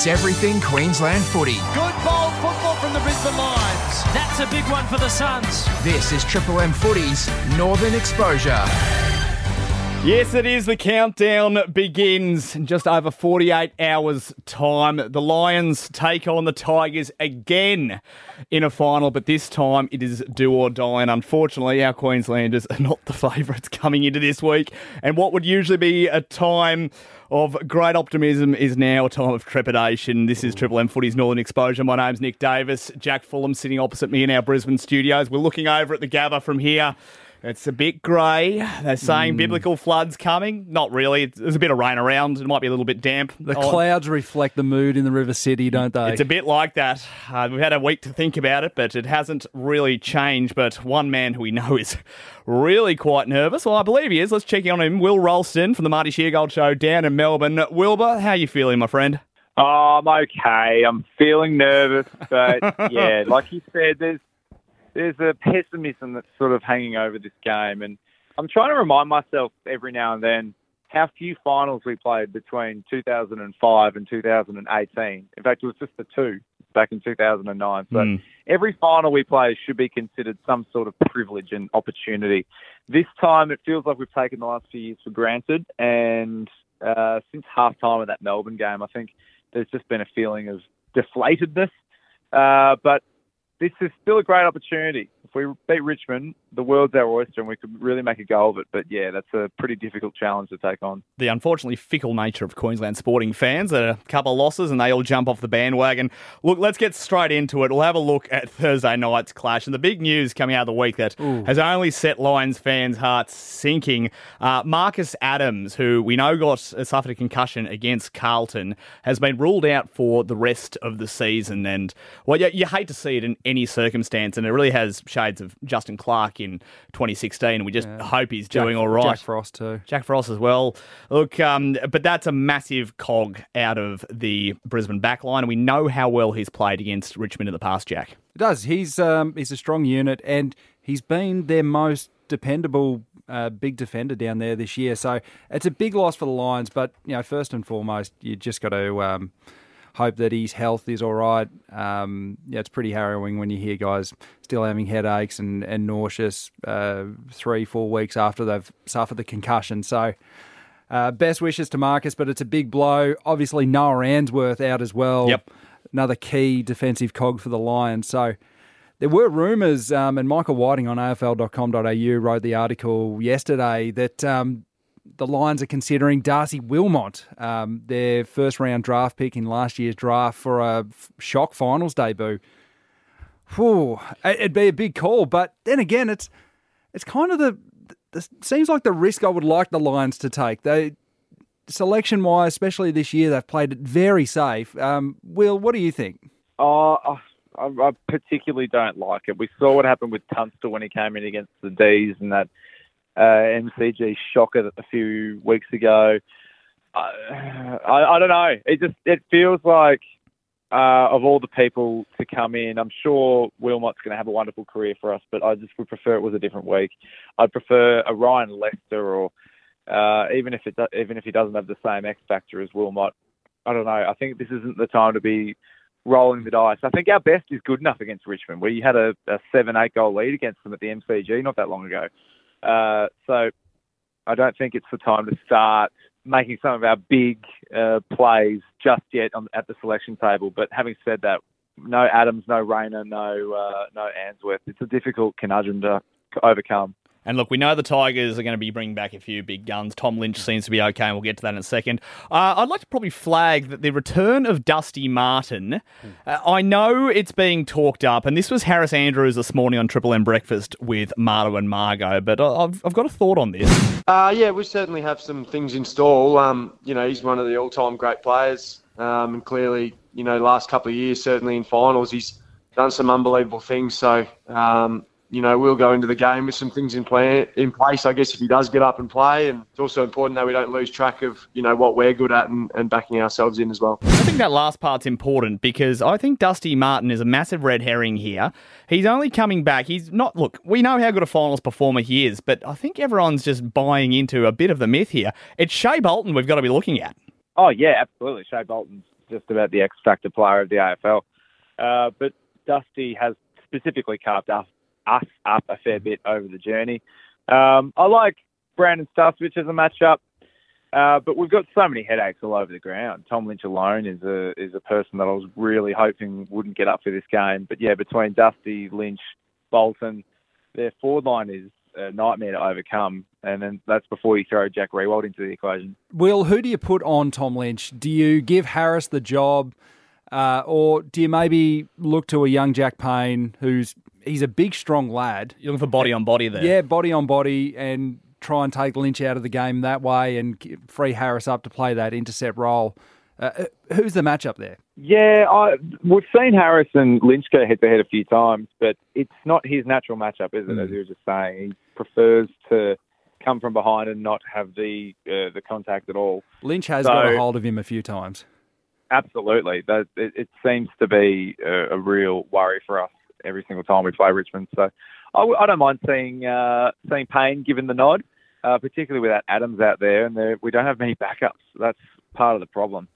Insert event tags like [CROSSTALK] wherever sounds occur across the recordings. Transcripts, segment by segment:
It's everything Queensland footy. Good bold football from the Brisbane Lions. That's a big one for the Suns. This is Triple M Footy's Northern Exposure. Yes, it is. The countdown begins in just over 48 hours' time. The Lions take on the Tigers again in a final, but this time it is do or die. And unfortunately, our Queenslanders are not the [LAUGHS] favourites coming into this week. And what would usually be a time of great optimism is now a time of trepidation. This is Triple M Footy's Northern Exposure. My name's Nick Davis. Jack Fulham sitting opposite me in our Brisbane studios. We're looking over at the Gabba from here. It's a bit grey. They're saying biblical floods coming. Not really. There's a bit of rain around. It might be a little bit damp. The Oh, clouds reflect the mood in the River City, don't they? It's a bit like that. Uh, we've had a week to think about it, but it hasn't really changed. But one man who we know is really quite nervous. Well, I believe he is. Let's check in on him. Will Ralston from the Marty Sheargold Show down in Melbourne. Wilbur, how you feeling, my friend? Oh, I'm okay. I'm feeling nervous, but [LAUGHS] yeah, like you said, there's there's a pessimism that's sort of hanging over this game, and I'm trying to remind myself every now and then how few finals we played between 2005 and 2018. In fact, it was just the two back in 2009. So Mm. every final we play should be considered some sort of privilege and opportunity. This time, it feels like we've taken the last few years for granted, and uh, since half time of that Melbourne game, I think there's just been a feeling of deflatedness. Uh, but this is still a great opportunity. If we beat Richmond, the world's our oyster, and we could really make a go of it. But yeah, that's a pretty difficult challenge to take on. the unfortunately fickle nature of Queensland sporting fans. A couple of losses and they all jump off the bandwagon. Look, let's get straight into it. We'll have a look at Thursday night's clash. And the big news coming out of the week that has only set Lions fans' hearts sinking. Uh, Marcus Adams, who we know got suffered a concussion against Carlton, has been ruled out for the rest of the season. And, well, you, you hate to see it in any circumstance. And it really has shades of Justin Clarke in 2016. We just hope he's Jack- doing all right. Jack Frost too. Jack Frost as well. Look, um, but that's a massive cog out of the Brisbane backline, and we know how well he's played against Richmond in the past, Jack. It does. He's um, he's a strong unit, and he's been their most dependable uh, big defender down there this year. So it's a big loss for the Lions. But you know, first and foremost, you just got to um, hope that his health is all right. Um, yeah, it's pretty harrowing when you hear guys still having headaches and and nauseous uh, three four weeks after they've suffered the concussion. So. Uh, best wishes to Marcus, but it's a big blow. Obviously, Noah Answerth out as well. Yep. Another key defensive cog for the Lions. So there were rumours, um, and Michael Whiting on AFL.com.au wrote the article yesterday that um, the Lions are considering Darcy Wilmot, um, their first round draft pick in last year's draft, for a shock finals debut. Whew, it- it'd be a big call, but then again, it's it's kind of the, the seems like the risk I would like the Lions to take. They selection wise, especially this year, they've played it very safe. Um, Will, what do you think? Oh, I, I particularly don't like it. We saw what happened with Tunstall when he came in against the D's and that uh, MCG shocker a few weeks ago. I, I, I don't know. It just it feels like uh, of all the people to come in, I'm sure Wilmot's going to have a wonderful career for us, but I just would prefer it was a different week. I'd prefer a Ryan Lester or uh, even if it even if he doesn't have the same X factor as Wilmot. I don't know. I think this isn't the time to be rolling the dice. I think our best is good enough against Richmond. We had a, a seven, eight goal lead against them at the MCG not that long ago. Uh, so I don't think it's the time to start making some of our big uh, plays just yet on, at the selection table. But having said that, no Adams, no Rayner, no uh, no Answerth. It's a difficult conundrum to overcome. And look, we know the Tigers are going to be bringing back a few big guns. Tom Lynch seems to be okay, and we'll get to that in a second. Uh, I'd like to probably flag that the return of Dusty Martin, uh, I know it's being talked up, and this was Harris Andrews this morning on Triple M Breakfast with Marto and Margot, but I've, I've got a thought on this. Uh, yeah, we certainly have some things in store. Um, you know, he's one of the all-time great players, um, and clearly, you know, last couple of years, certainly in finals, he's done some unbelievable things. So, um, you know, we'll go into the game with some things in plan in place. I guess if he does get up and play, and it's also important that we don't lose track of you know what we're good at and, and backing ourselves in as well. I think that last part's important because I think Dusty Martin is a massive red herring here. He's only coming back. He's not, look, we know how good a finals performer he is, but I think everyone's just buying into a bit of the myth here. It's Shai Bolton we've got to be looking at. Oh yeah, absolutely. Shai Bolton's just about the X factor player of the AFL. Uh, but Dusty has specifically carved us, us up a fair bit over the journey. Um, I like Brandon Starcevich as a matchup. Uh, but we've got so many headaches all over the ground. Tom Lynch alone is a is a person that I was really hoping wouldn't get up for this game. But yeah, between Dusty, Lynch, Bolton, their forward line is a nightmare to overcome. And then that's before you throw Jack Riewoldt into the equation. Will, who do you put on Tom Lynch? Do you give Harris the job, uh, or do you maybe look to a young Jack Payne, who's he's a big, strong lad? You're looking for body on body there. Yeah, body on body, and try and take Lynch out of the game that way and free Harris up to play that intercept role. Uh, uh, who's the matchup there? Yeah, I, we've seen Harris and Lynch go head to head a few times, but it's not his natural matchup, is it? Mm. As you were just saying, he prefers to come from behind and not have the uh, the contact at all. Lynch has so, got a hold of him a few times. Absolutely, that it, it seems to be a, a, real worry for us every single time we play Richmond. So I, I don't mind seeing uh, seeing Payne given the nod, uh, particularly without Adams out there, and we don't have many backups. That's part of the problem.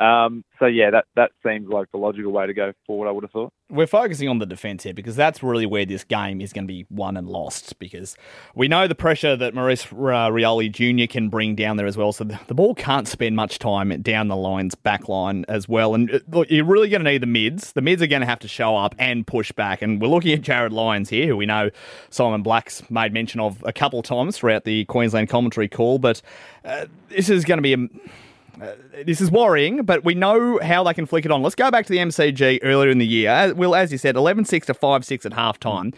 Um, so yeah, that that seems like the logical way to go forward. I would have thought. We're focusing on the defence here because that's really where this game is going to be won and lost. Because we know the pressure that Maurice uh, Rioli Jr. can bring down there as well. So the, the ball can't spend much time down the line's back line as well. And uh, look, you're really going to need the mids. The mids are going to have to show up and push back. And we're looking at Jarryd Lyons here, who we know Simon Black's made mention of a couple times throughout the Queensland commentary call. But uh, this is going to be a uh, this is worrying, but we know how they can flick it on. Let's go back to the MCG earlier in the year. Well, as you said, 11 6 to 5 6 at half time.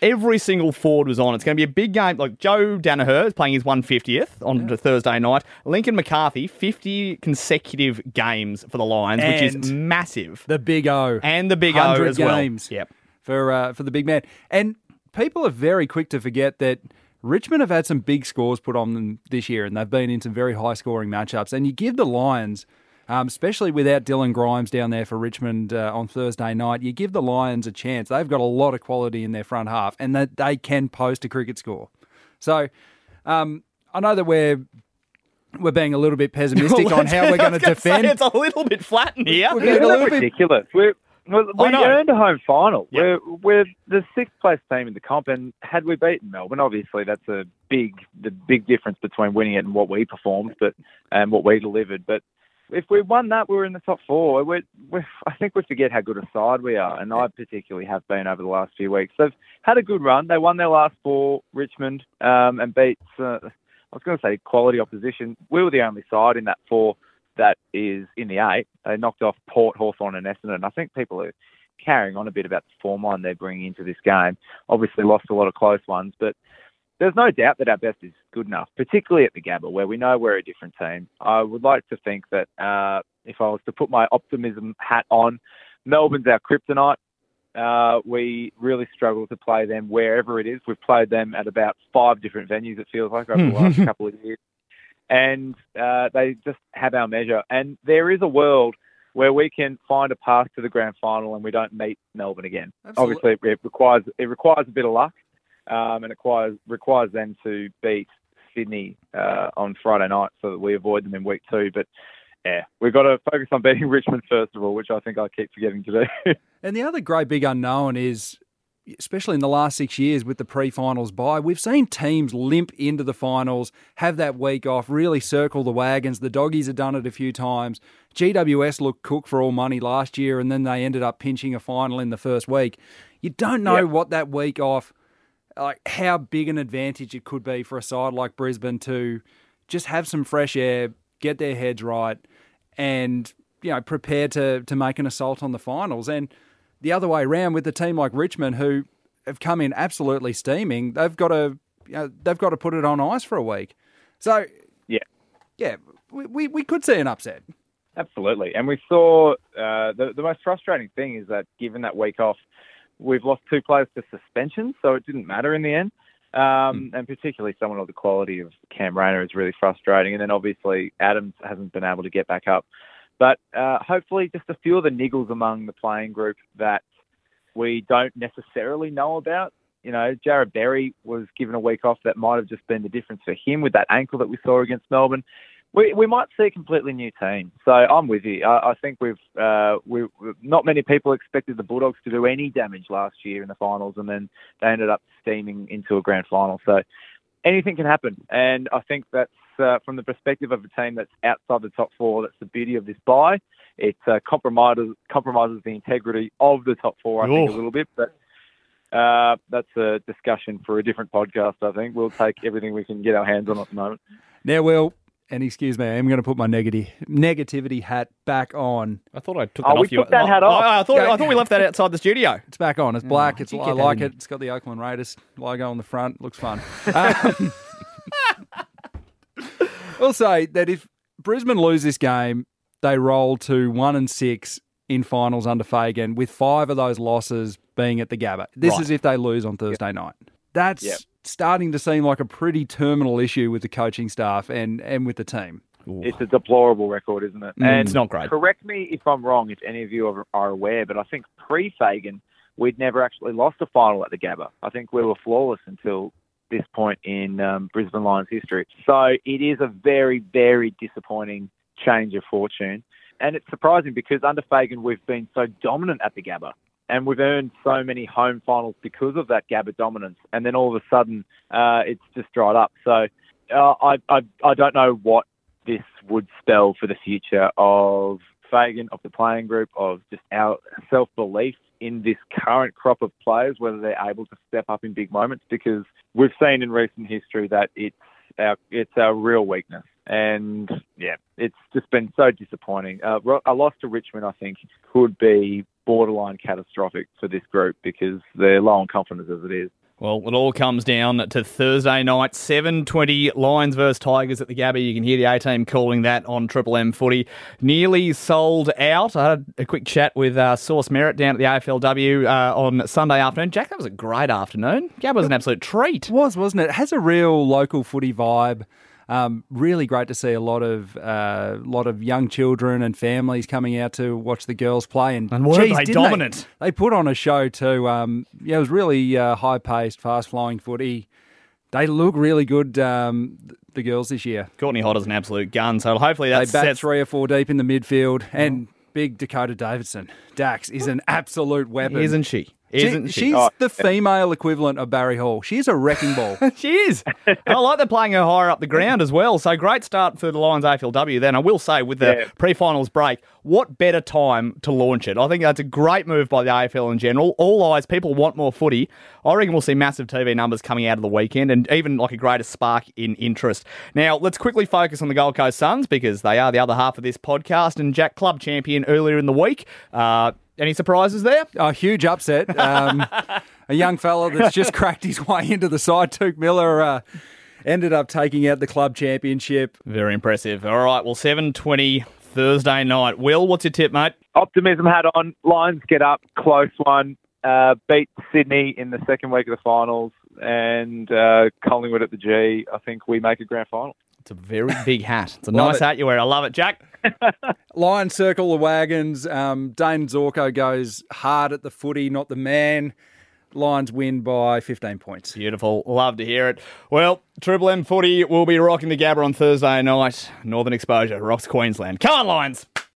Every single forward was on. It's going to be a big game. Like Joe Daniher is playing his 150th on yeah. Thursday night. Lincoln McCarthy, 50 consecutive games for the Lions, and which is massive. The big O. And the big O as games well. Yep. For, uh, for the big man. And people are very quick to forget that Richmond have had some big scores put on them this year, and they've been in some very high scoring matchups. And you give the Lions, um, especially without Dylan Grimes down there for Richmond uh, on Thursday night, you give the Lions a chance. They've got a lot of quality in their front half, and that they can post a cricket score. So um, I know that we're we're being a little bit [LAUGHS] pessimistic on how we're going to defend. it's a little bit flat in here. We're being a little ridiculous. Bit... We're well, we earned a home final. Yep. We're, we're the sixth place team in the comp, and had we beaten Melbourne, obviously that's a big the big difference between winning it and what we performed, but and what we delivered. But if we won that, we were in the top four. We're, we're, I think we forget how good a side we are, and I particularly have been over the last few weeks. They've had a good run. They won their last four, Richmond, um, and beat. Uh, I was going to say quality opposition. We were the only side in that four that is in the eight. They knocked off Port, Hawthorn, and Essendon. I think people are carrying on a bit about the form line they're bringing into this game. Obviously, lost a lot of close ones, but there's no doubt that our best is good enough, particularly at the Gabba, where we know we're a different team. I would like to think that uh, if I was to put my optimism hat on, Melbourne's our kryptonite. Uh, we really struggle to play them wherever it is. We've played them at about five different venues, it feels like, over the last couple of years and uh, they just have our measure. And there is a world where we can find a path to the grand final and we don't meet Melbourne again. Absolutely. Obviously, it requires it requires a bit of luck, um, and it requires requires them to beat Sydney uh, on Friday night so that we avoid them in week two. But yeah, we've got to focus on beating [LAUGHS] Richmond first of all, which I think I keep forgetting to do. [LAUGHS] and the other great big unknown is especially in the last six years with the pre finals bye, we've seen teams limp into the finals, have that week off, really circle the wagons. The doggies have done it a few times. GWS looked cook for all money last year, and then they ended up pinching a final in the first week. You don't know yep. what that week off, like how big an advantage it could be for a side like Brisbane to just have some fresh air, get their heads right, and you know prepare to to make an assault on the finals. And the other way around with a team like Richmond, who have come in absolutely steaming, they've got to you know, they've got to put it on ice for a week. So yeah, yeah, we, we, we could see an upset. Absolutely, and we saw uh, the the most frustrating thing is that given that week off, we've lost two players to suspension, so it didn't matter in the end. Um, mm. And particularly someone of the quality of Cam Rayner is really frustrating. And then obviously Adams hasn't been able to get back up. But uh, hopefully, just a few of the niggles among the playing group that we don't necessarily know about. You know, Jarrod Berry was given a week off. That might have just been the difference for him with that ankle that we saw against Melbourne. We, we might see a completely new team. So I'm with you. I, I think we've uh, we not many people expected the Bulldogs to do any damage last year in the finals, and then they ended up steaming into a grand final. So anything can happen, and I think that's uh, from the perspective of a team that's outside the top four. That's the beauty of this bye. It uh, compromises compromises the integrity of the top four. I think a little bit, but. Uh, that's a discussion for a different podcast. I think we'll take everything we can get our hands on at the moment. Now, Will, and excuse me, I'm going to put my negative negativity hat back on. I thought I took Oh, that we off you. took that hat Oh, off. I thought Yeah. I thought we left that outside the studio. It's back on. It's black. it's I like it. It's got the Oakland Raiders logo on the front. Looks fun. [LAUGHS] Um, [LAUGHS] we'll say that if Brisbane lose this game, they roll to one and six in finals under Fagan, with five of those losses being at the Gabba. This Right. is if they lose on Thursday night. That's Yep. starting to seem like a pretty terminal issue with the coaching staff and, and with the team. It's a deplorable record, isn't it? Mm, and it's not great. Correct me if I'm wrong, if any of you are, are aware, but I think pre-Fagan, we'd never actually lost a final at the Gabba. I think we were flawless until this point in um, Brisbane Lions history. So it is a very, very disappointing change of fortune. And it's surprising because under Fagan, we've been so dominant at the Gabba. And we've earned so many home finals because of that Gabba dominance. And then all of a sudden, uh, it's just dried up. So uh, I, I, I don't know what this would spell for the future of Fagan, of the playing group, of just our self belief in this current crop of players, whether they're able to step up in big moments, because we've seen in recent history that it's our it's our real weakness. And yeah, it's just been so disappointing. Uh, a loss to Richmond, I think, could be borderline catastrophic for this group because they're low on confidence as it is. Well, it all comes down to Thursday night, 7.20, Lions versus Tigers at the Gabba. You can hear the A-team calling that on Triple M footy. Nearly sold out. I had a quick chat with uh, Source Merritt down at the AFLW uh, on Sunday afternoon. Jack, that was a great afternoon. Gab was an absolute treat. It was, wasn't it? It has a real local footy vibe. Um, really great to see a lot of uh, lot of young children and families coming out to watch the girls play. And, And weren't geez, they dominant? They, put on a show too. Um, yeah, it was really uh, high paced, fast flowing footy. They look really good. Um, the girls this year. Courtney Hodder's an absolute gun, so hopefully They bat sets... three or four deep in the midfield, and big Dakota Davidson. Dax is an absolute weapon, Isn't she? She- Isn't she? She's Oh. the female equivalent of Barry Hall. She's a wrecking ball. [LAUGHS] She is. And I like they're playing her higher up the ground as well. So great start for the Lions AFLW. Then I will say with the Yeah. pre-finals break, what better time to launch it? I think that's a great move by the AFL in general. All eyes, people want more footy. I reckon we'll see massive TV numbers coming out of the weekend, and even like a greater spark in interest. Now let's quickly focus on the Gold Coast Suns because they are the other half of this podcast. And Jack Club champion earlier in the week. Uh, any surprises there? A huge upset. Um, a young fella that's just cracked his way into the side, Touk Miller, uh, ended up taking out the club championship. Very impressive. All right, well, seven twenty Thursday night. Will, what's your tip, mate? optimism hat on. Lions get up, close one. Uh, beat Sydney in the second week of the finals, and uh, Collingwood at the G. I think we make a grand final. It's a very [LAUGHS] big hat. It's a nice it. hat you wear. I love it, Jack. [LAUGHS] Lions circle the wagons. Um, Dayne Zorko goes hard at the footy, not the man. Lions win by 15 points. Beautiful. Love to hear it. Well, Triple M footy will be rocking the Gabba on Thursday night. Northern Exposure rocks Queensland. Come on, Lions.